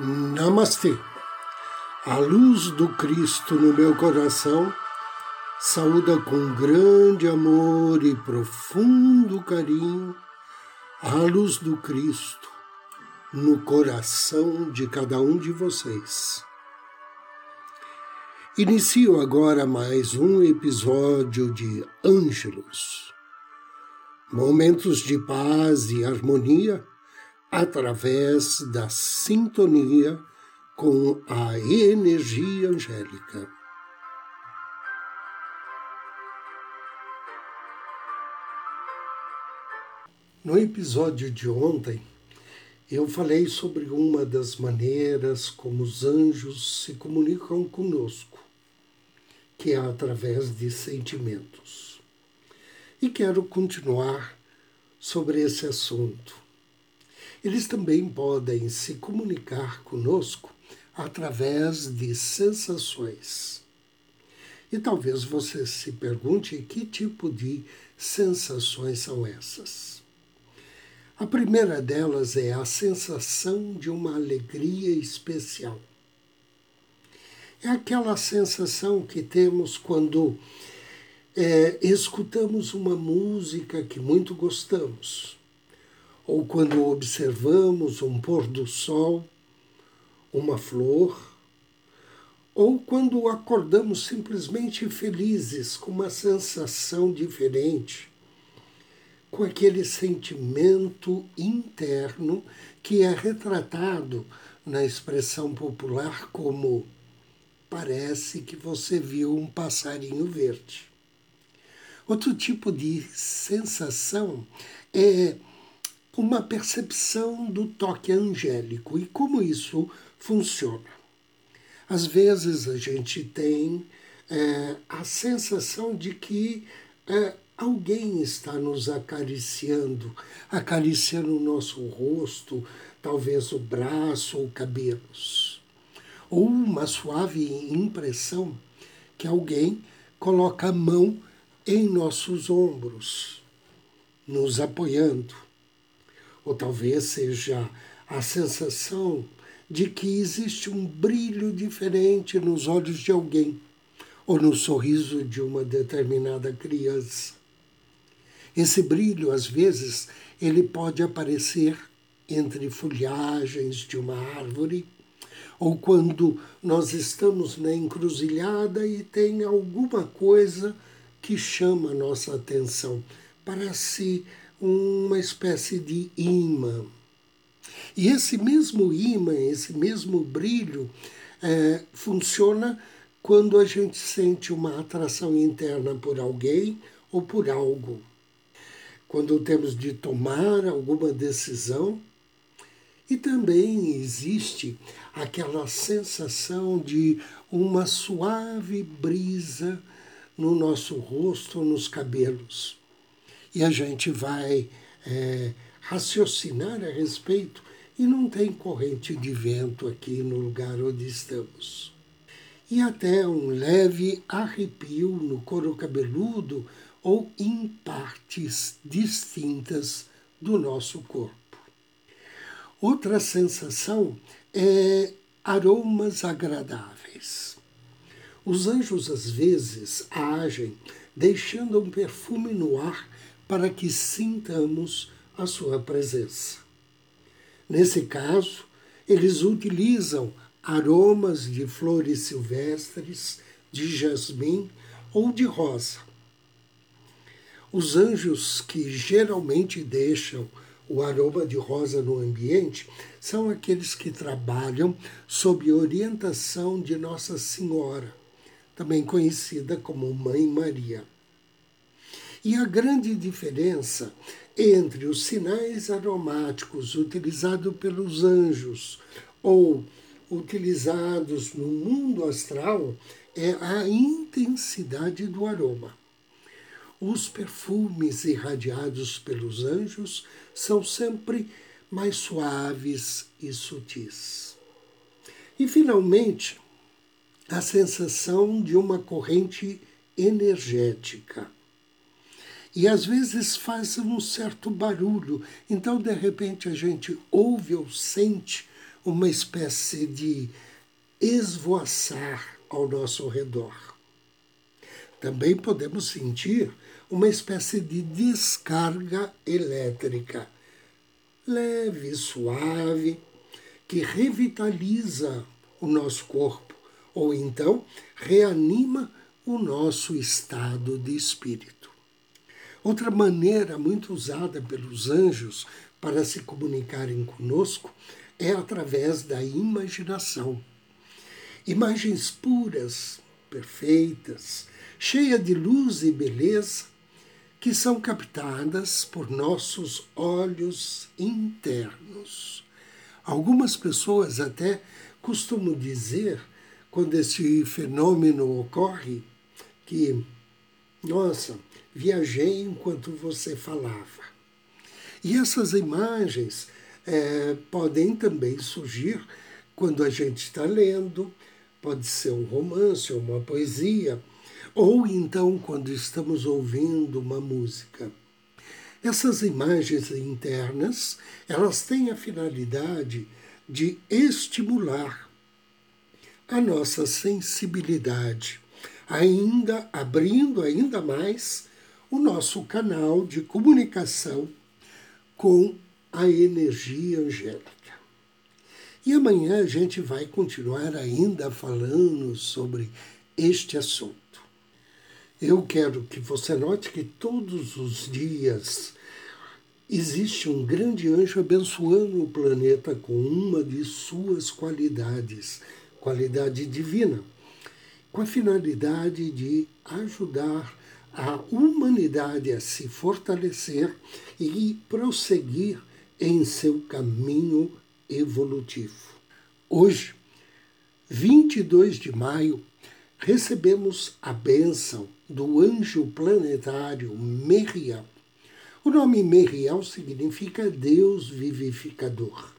Namastê. A luz do Cristo no meu coração saúda com grande amor e profundo carinho a luz do Cristo no coração de cada um de vocês. Inicio agora mais um episódio de Ângelos, momentos de paz e harmonia através da sintonia com a energia angélica. No episódio de ontem, eu falei sobre uma das maneiras como os anjos se comunicam conosco, que é através de sentimentos. E quero continuar sobre esse assunto eles também podem se comunicar conosco através de sensações. E talvez você se pergunte que tipo de sensações são essas. A primeira delas é a sensação de uma alegria especial. É aquela sensação que temos quando é, escutamos uma música que muito gostamos ou quando observamos um pôr do sol, uma flor, ou quando acordamos simplesmente felizes, com uma sensação diferente, com aquele sentimento interno que é retratado na expressão popular como parece que você viu um passarinho verde. Outro tipo de sensação é uma percepção do toque angélico e como isso funciona. Às vezes a gente tem é, a sensação de que é, alguém está nos acariciando, acariciando o nosso rosto, talvez o braço ou cabelos. Ou uma suave impressão que alguém coloca a mão em nossos ombros, nos apoiando ou talvez seja a sensação de que existe um brilho diferente nos olhos de alguém ou no sorriso de uma determinada criança. Esse brilho, às vezes, ele pode aparecer entre folhagens de uma árvore, ou quando nós estamos na encruzilhada e tem alguma coisa que chama a nossa atenção. Parece uma espécie de imã. E esse mesmo imã, esse mesmo brilho, é, funciona quando a gente sente uma atração interna por alguém ou por algo. Quando temos de tomar alguma decisão. E também existe aquela sensação de uma suave brisa no nosso rosto, nos cabelos e a gente vai é, raciocinar a respeito e não tem corrente de vento aqui no lugar onde estamos. E até um leve arrepio no couro cabeludo ou em partes distintas do nosso corpo. Outra sensação é aromas agradáveis. Os anjos às vezes agem deixando um perfume no ar para que sintamos a sua presença. Nesse caso, eles utilizam aromas de flores silvestres, de jasmim ou de rosa. Os anjos que geralmente deixam o aroma de rosa no ambiente são aqueles que trabalham sob orientação de Nossa Senhora, também conhecida como Mãe Maria. E a grande diferença entre os sinais aromáticos utilizados pelos anjos ou utilizados no mundo astral é a intensidade do aroma. Os perfumes irradiados pelos anjos são sempre mais suaves e sutis. E, finalmente, a sensação de uma corrente energética e às vezes faz um certo barulho. Então, de repente, a gente ouve ou sente uma espécie de esvoaçar ao nosso redor. Também podemos sentir uma espécie de descarga elétrica, leve, suave, que revitaliza o nosso corpo, ou então reanima o nosso estado de espírito. Outra maneira muito usada pelos anjos para se comunicarem conosco é através da imaginação. Imagens puras, perfeitas, cheias de luz e beleza, que são captadas por nossos olhos internos. Algumas pessoas até costumam dizer, quando esse fenômeno ocorre, que, nossa, viajei enquanto você falava. E essas imagens é, podem também surgir quando a gente está lendo, pode ser um romance ou uma poesia, ou então quando estamos ouvindo uma música. Essas imagens internas, elas têm a finalidade de estimular a nossa sensibilidade, ainda abrindo ainda mais o nosso canal de comunicação com a energia angélica. E amanhã a gente vai continuar ainda falando sobre este assunto. Eu quero que você note que todos os dias existe um grande anjo abençoando o planeta com uma de suas qualidades, qualidade divina, com a finalidade de ajudar a humanidade a se fortalecer e prosseguir em seu caminho evolutivo. Hoje, 22 de maio, recebemos a bênção do anjo planetário Meriel. O nome Meriel significa Deus vivificador.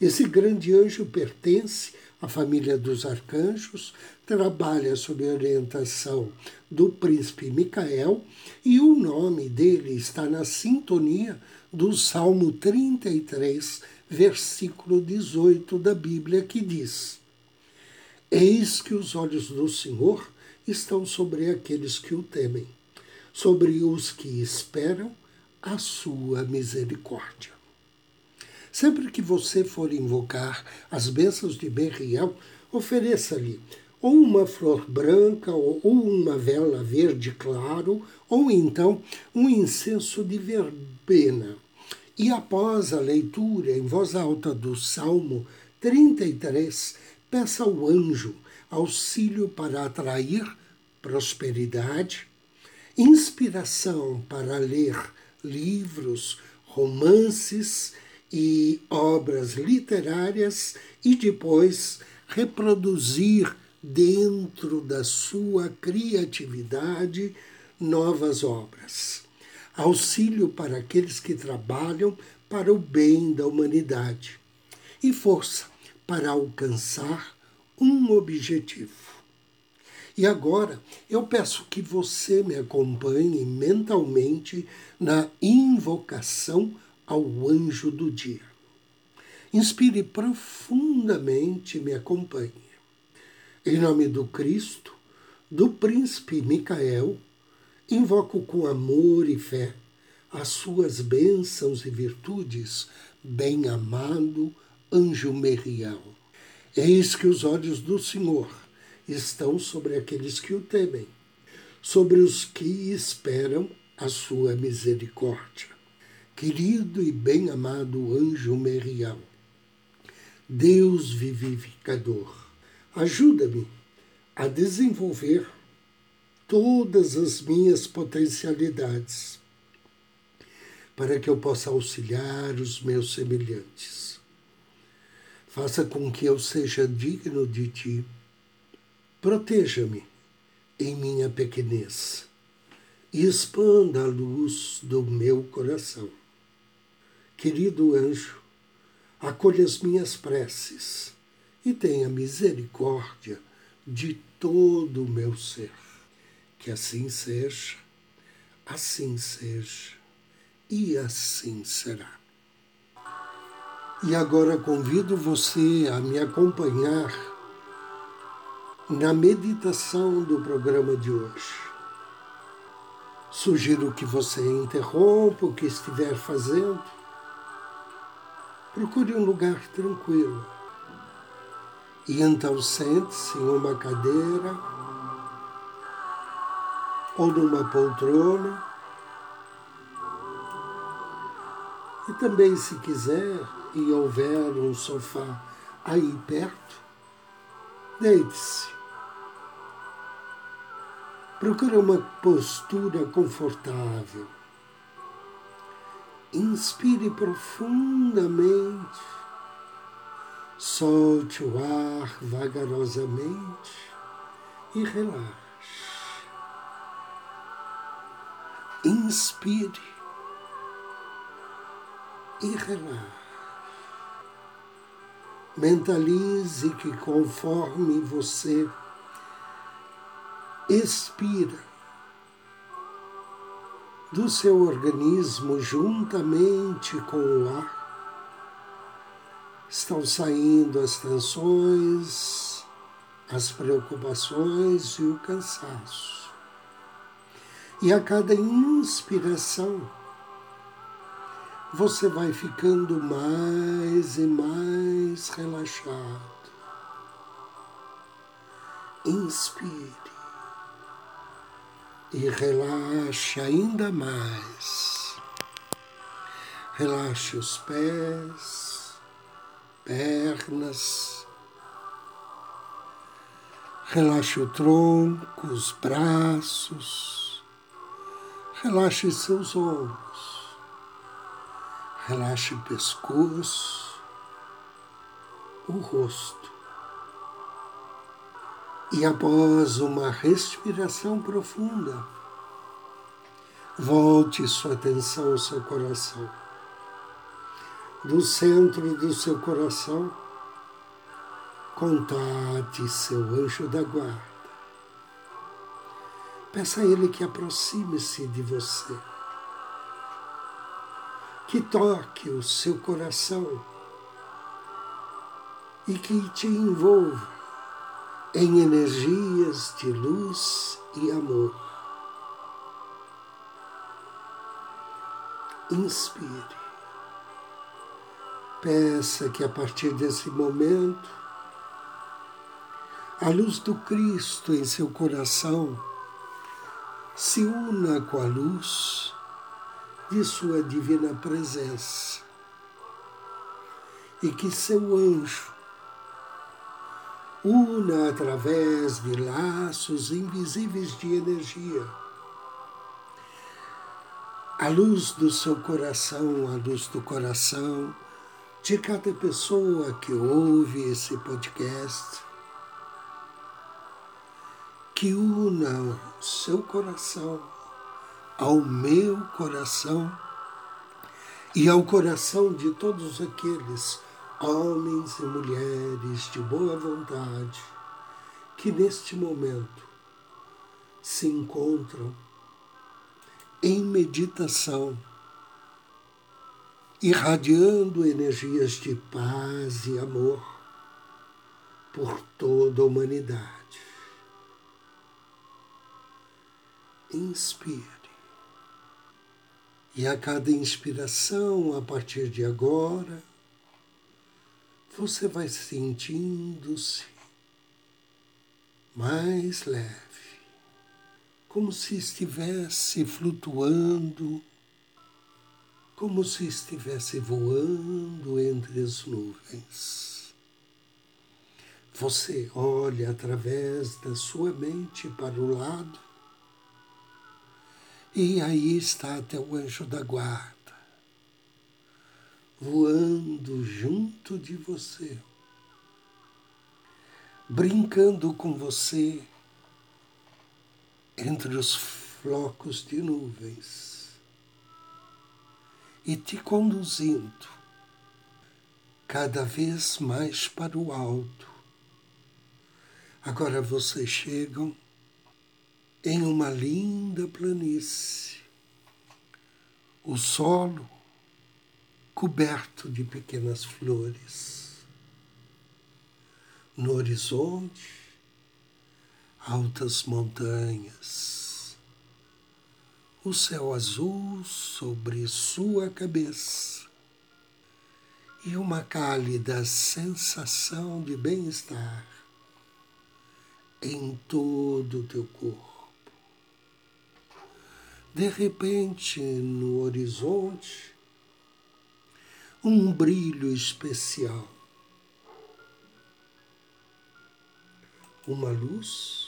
Esse grande anjo pertence à família dos arcanjos, trabalha sob orientação do príncipe Micael e o nome dele está na sintonia do Salmo 33, versículo 18 da Bíblia, que diz: Eis que os olhos do Senhor estão sobre aqueles que o temem, sobre os que esperam a sua misericórdia. Sempre que você for invocar as bênçãos de Beriel, ofereça-lhe ou uma flor branca, ou uma vela verde claro, ou então um incenso de verbena. E após a leitura em voz alta do Salmo 33, peça ao anjo auxílio para atrair prosperidade, inspiração para ler livros, romances e obras literárias e depois reproduzir dentro da sua criatividade novas obras. Auxílio para aqueles que trabalham para o bem da humanidade e força para alcançar um objetivo. E agora eu peço que você me acompanhe mentalmente na invocação ao anjo do dia. Inspire profundamente e me acompanhe. Em nome do Cristo, do príncipe Micael, invoco com amor e fé as suas bênçãos e virtudes, bem-amado anjo Meriel. Eis que os olhos do Senhor estão sobre aqueles que o temem, sobre os que esperam a sua misericórdia. Querido e bem-amado anjo Merial, Deus vivificador, ajuda-me a desenvolver todas as minhas potencialidades para que eu possa auxiliar os meus semelhantes. Faça com que eu seja digno de ti Proteja-me em minha pequenez e expanda a luz do meu coração. Querido anjo, acolha as minhas preces e tenha misericórdia de todo o meu ser. Que assim seja, assim seja e assim será. E agora convido você a me acompanhar na meditação do programa de hoje. Sugiro que você interrompa o que estiver fazendo. Procure um lugar tranquilo. E então sente-se em uma cadeira ou numa poltrona. E também, se quiser, e houver um sofá aí perto, deite-se. Procure uma postura confortável. Inspire profundamente. Solte o ar vagarosamente e relaxe. Inspire e relaxe. Mentalize que conforme você expira do seu organismo juntamente com o ar, estão saindo as tensões, as preocupações e o cansaço. E a cada inspiração, você vai ficando mais e mais relaxado. Inspire e relaxe ainda mais. Relaxe os pés, pernas, relaxe o tronco, os braços, relaxe seus ombros. Relaxe o pescoço, o rosto. E após uma respiração profunda, volte sua atenção ao seu coração. Do centro do seu coração, contate seu anjo da guarda. Peça a ele que aproxime-se de você que toque o seu coração e que te envolva em energias de luz e amor. Inspire. Peça que a partir desse momento, a luz do Cristo em seu coração se una com a luz de Sua divina presença. E que seu anjo una através de laços invisíveis de energia a luz do seu coração, a luz do coração de cada pessoa que ouve esse podcast, que una seu coração ao meu coração e ao coração de todos aqueles homens e mulheres de boa vontade que neste momento se encontram em meditação, irradiando energias de paz e amor por toda a humanidade. Inspire. E a cada inspiração, a partir de agora, você vai sentindo-se mais leve, como se estivesse flutuando, como se estivesse voando entre as nuvens. Você olha através da sua mente para o lado e aí está teu anjo da guarda, voando junto de você, brincando com você entre os flocos de nuvens e te conduzindo cada vez mais para o alto. Agora vocês chegam em uma linda planície. O solo coberto de pequenas flores. No horizonte, altas montanhas, o céu azul sobre sua cabeça e uma cálida sensação de bem-estar em todo o teu corpo. De repente, no horizonte, um brilho especial, uma luz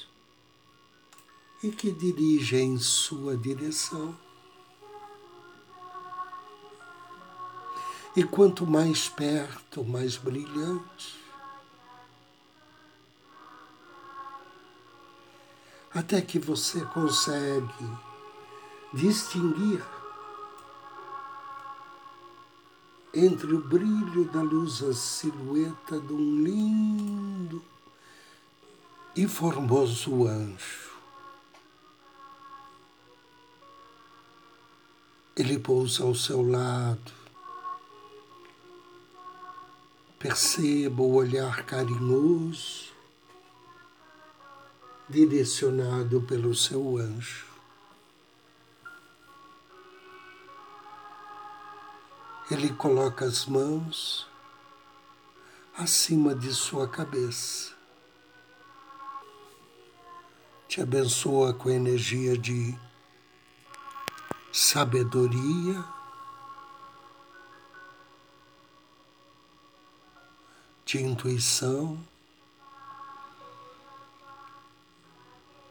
e que dirige em sua direção. E quanto mais perto, mais brilhante. Até que você consegue distinguir entre o brilho da luz a silhueta de um lindo e formoso anjo. Ele pousa ao seu lado. Perceba o olhar carinhoso direcionado pelo seu anjo. Ele coloca as mãos acima de sua cabeça. Te abençoa com energia de sabedoria, de intuição,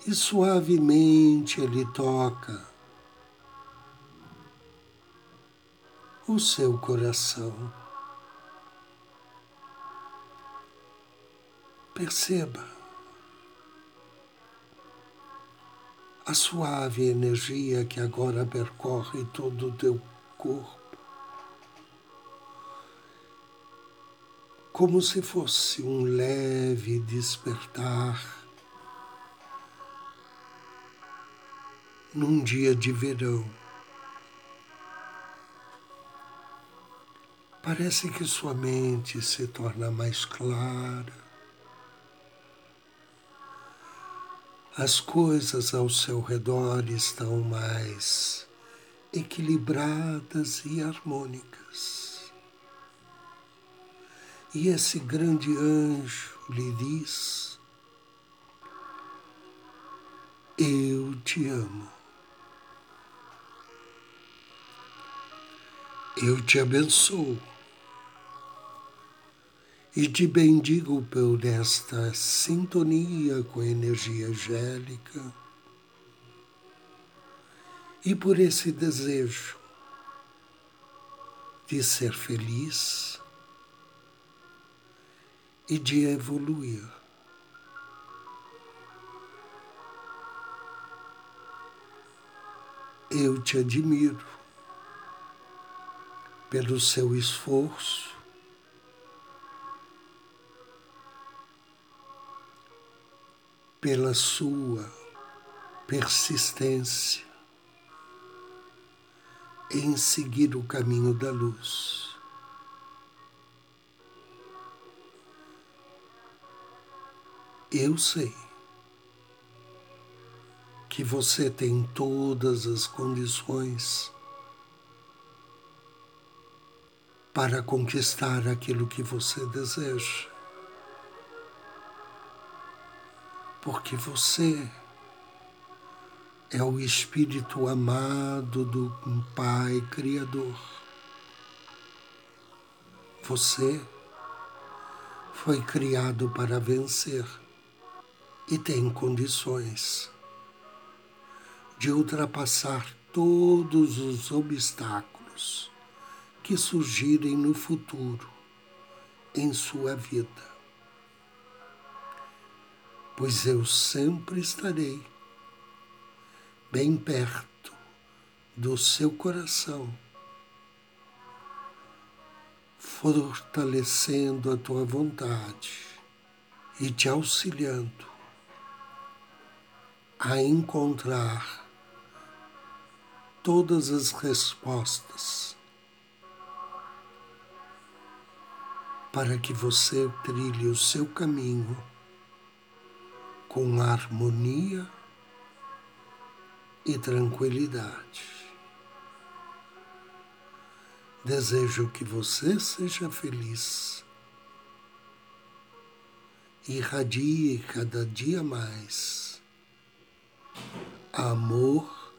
e suavemente ele toca o seu coração. Perceba a suave energia que agora percorre todo o teu corpo, como se fosse um leve despertar num dia de verão. Parece que sua mente se torna mais clara as coisas ao seu redor estão mais equilibradas e harmônicas. E esse grande anjo lhe diz: Eu te amo. Eu te abençoo e te bendigo por esta sintonia com a energia angélica e por esse desejo de ser feliz e de evoluir. Eu te admiro pelo seu esforço pela sua persistência em seguir o caminho da luz. Eu sei que você tem todas as condições para conquistar aquilo que você deseja. Porque você é o Espírito amado do Pai Criador. Você foi criado para vencer e tem condições de ultrapassar todos os obstáculos que surgirem no futuro em sua vida pois eu sempre estarei bem perto do seu coração, fortalecendo a tua vontade e te auxiliando a encontrar todas as respostas para que você trilhe o seu caminho com harmonia e tranquilidade. Desejo que você seja feliz, irradie cada dia mais amor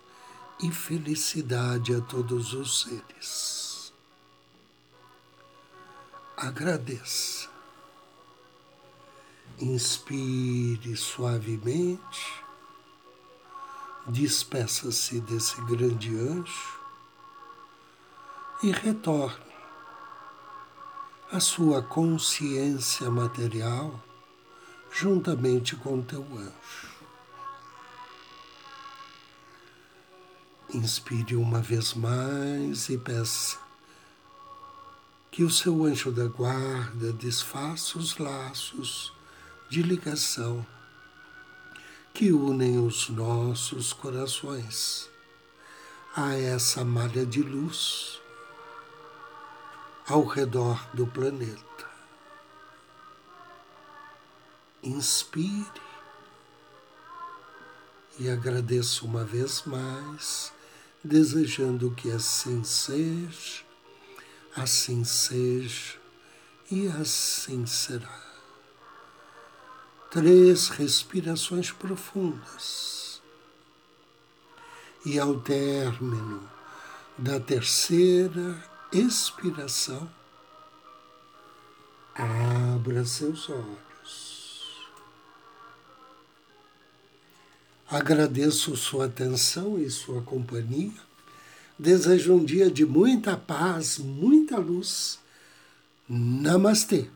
e felicidade a todos os seres. Agradeça. Inspire suavemente, despeça-se desse grande anjo e retorne à sua consciência material juntamente com teu anjo. Inspire uma vez mais e peça que o seu anjo da guarda desfaça os laços de ligação que unem os nossos corações a essa malha de luz ao redor do planeta. Inspire e agradeço uma vez mais desejando que assim seja, assim seja e assim será. Três respirações profundas. E ao término da terceira expiração, abra seus olhos. Agradeço sua atenção e sua companhia. Desejo um dia de muita paz, muita luz. Namastê.